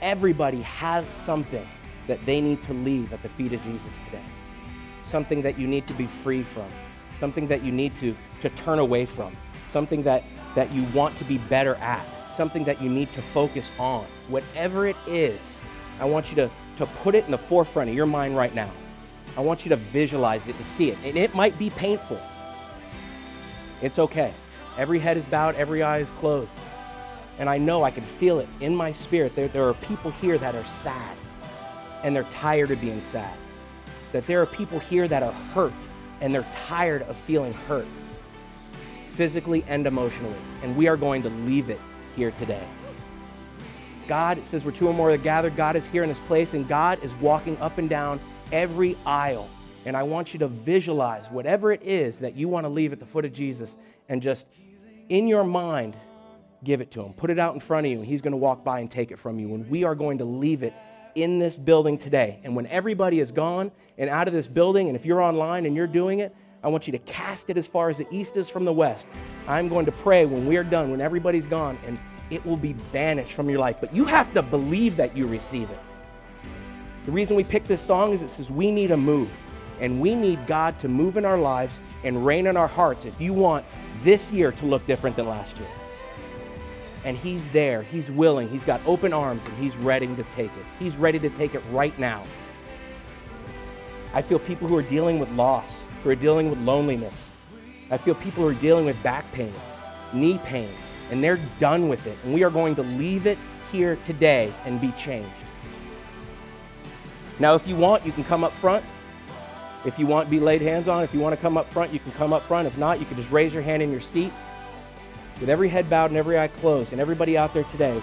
everybody has something that they need to leave at the feet of Jesus today. Something that you need to be free from. Something that you need to, to turn away from. Something that that you want to be better at, something that you need to focus on. Whatever it is, I want you to, to put it in the forefront of your mind right now. I want you to visualize it, to see it. And it might be painful. It's okay. Every head is bowed, every eye is closed. And I know I can feel it in my spirit. There, there are people here that are sad and they're tired of being sad. That there are people here that are hurt and they're tired of feeling hurt physically and emotionally. And we are going to leave it here today. God says we're two or more are gathered. God is here in this place, and God is walking up and down every aisle. And I want you to visualize whatever it is that you want to leave at the foot of Jesus and just in your mind give it to him. Put it out in front of you, and he's going to walk by and take it from you. And we are going to leave it in this building today. And when everybody is gone and out of this building, and if you're online and you're doing it, I want you to cast it as far as the east is from the west. I'm going to pray when we're done, when everybody's gone, and it will be banished from your life. But you have to believe that you receive it. The reason we picked this song is it says we need a move. And we need God to move in our lives and reign in our hearts if you want this year to look different than last year. And He's there, He's willing, He's got open arms, and He's ready to take it. He's ready to take it right now. I feel people who are dealing with loss, who are dealing with loneliness. I feel people who are dealing with back pain, knee pain, and they're done with it. And we are going to leave it here today and be changed. Now, if you want, you can come up front. If you want to be laid hands on, if you want to come up front, you can come up front. If not, you can just raise your hand in your seat with every head bowed and every eye closed, and everybody out there today.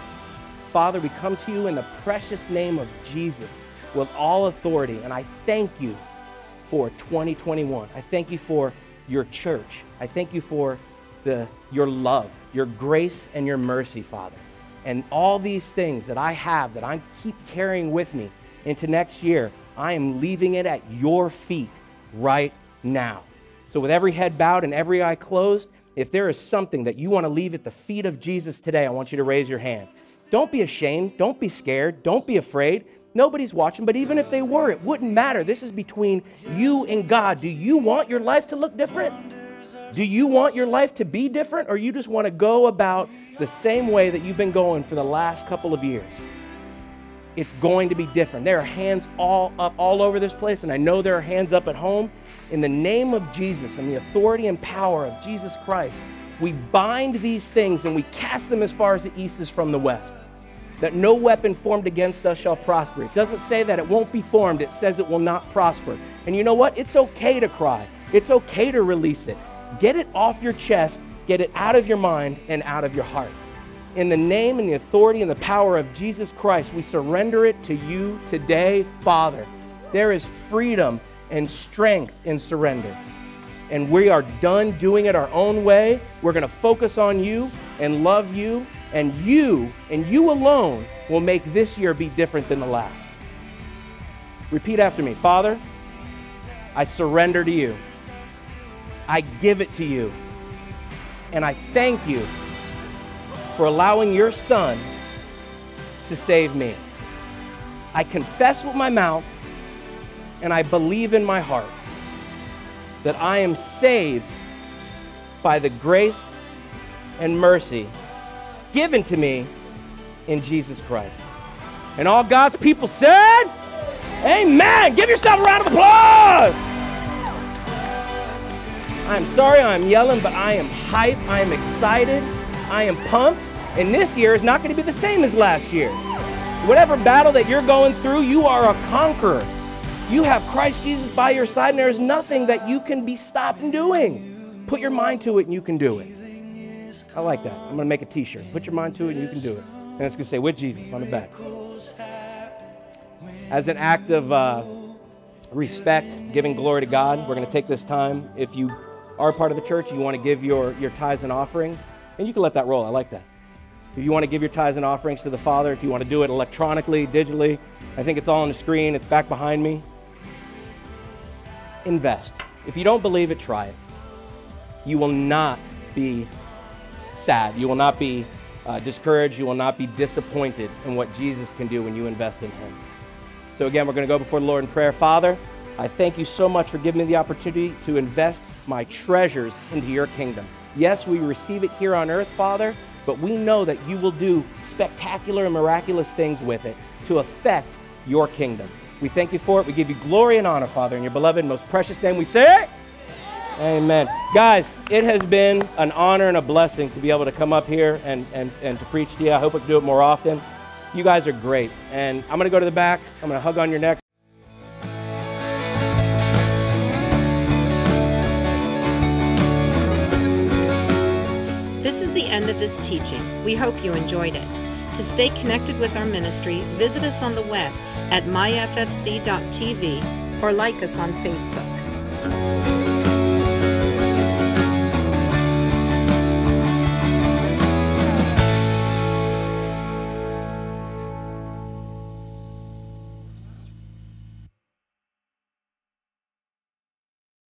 Father, we come to you in the precious name of Jesus with all authority, and I thank you for 2021. I thank you for your church. I thank you for the, your love, your grace, and your mercy, Father. And all these things that I have that I keep carrying with me into next year, I am leaving it at your feet right now. So, with every head bowed and every eye closed, if there is something that you want to leave at the feet of Jesus today, I want you to raise your hand. Don't be ashamed. Don't be scared. Don't be afraid. Nobody's watching, but even if they were, it wouldn't matter. This is between you and God. Do you want your life to look different? Do you want your life to be different, or you just want to go about the same way that you've been going for the last couple of years? It's going to be different. There are hands all up all over this place, and I know there are hands up at home. In the name of Jesus and the authority and power of Jesus Christ, we bind these things and we cast them as far as the east is from the west. That no weapon formed against us shall prosper. It doesn't say that it won't be formed, it says it will not prosper. And you know what? It's okay to cry, it's okay to release it. Get it off your chest, get it out of your mind and out of your heart in the name and the authority and the power of Jesus Christ, we surrender it to you today, Father. There is freedom and strength in surrender. And we are done doing it our own way. We're going to focus on you and love you, and you and you alone will make this year be different than the last. Repeat after me Father, I surrender to you. I give it to you. And I thank you for allowing your son to save me. I confess with my mouth and I believe in my heart that I am saved by the grace and mercy given to me in Jesus Christ. And all God's people said, Amen. Give yourself a round of applause. I'm sorry I'm yelling, but I am hyped. I am excited. I am pumped. And this year is not going to be the same as last year. Whatever battle that you're going through, you are a conqueror. You have Christ Jesus by your side, and there's nothing that you can be stopped doing. Put your mind to it, and you can do it. I like that. I'm going to make a t shirt. Put your mind to it, and you can do it. And it's going to say, with Jesus on the back. As an act of uh, respect, giving glory to God, we're going to take this time. If you are part of the church, you want to give your, your tithes and offerings, and you can let that roll. I like that. If you want to give your tithes and offerings to the Father, if you want to do it electronically, digitally, I think it's all on the screen, it's back behind me. Invest. If you don't believe it, try it. You will not be sad. You will not be uh, discouraged. You will not be disappointed in what Jesus can do when you invest in Him. So, again, we're going to go before the Lord in prayer. Father, I thank you so much for giving me the opportunity to invest my treasures into your kingdom. Yes, we receive it here on earth, Father, but we know that you will do spectacular and miraculous things with it to affect your kingdom. We thank you for it. We give you glory and honor, Father, in your beloved most precious name. We say it. Amen. Guys, it has been an honor and a blessing to be able to come up here and, and, and to preach to you. I hope we can do it more often. You guys are great. And I'm going to go to the back. I'm going to hug on your neck. This is the end of this teaching. We hope you enjoyed it. To stay connected with our ministry, visit us on the web at myffc.tv or like us on Facebook.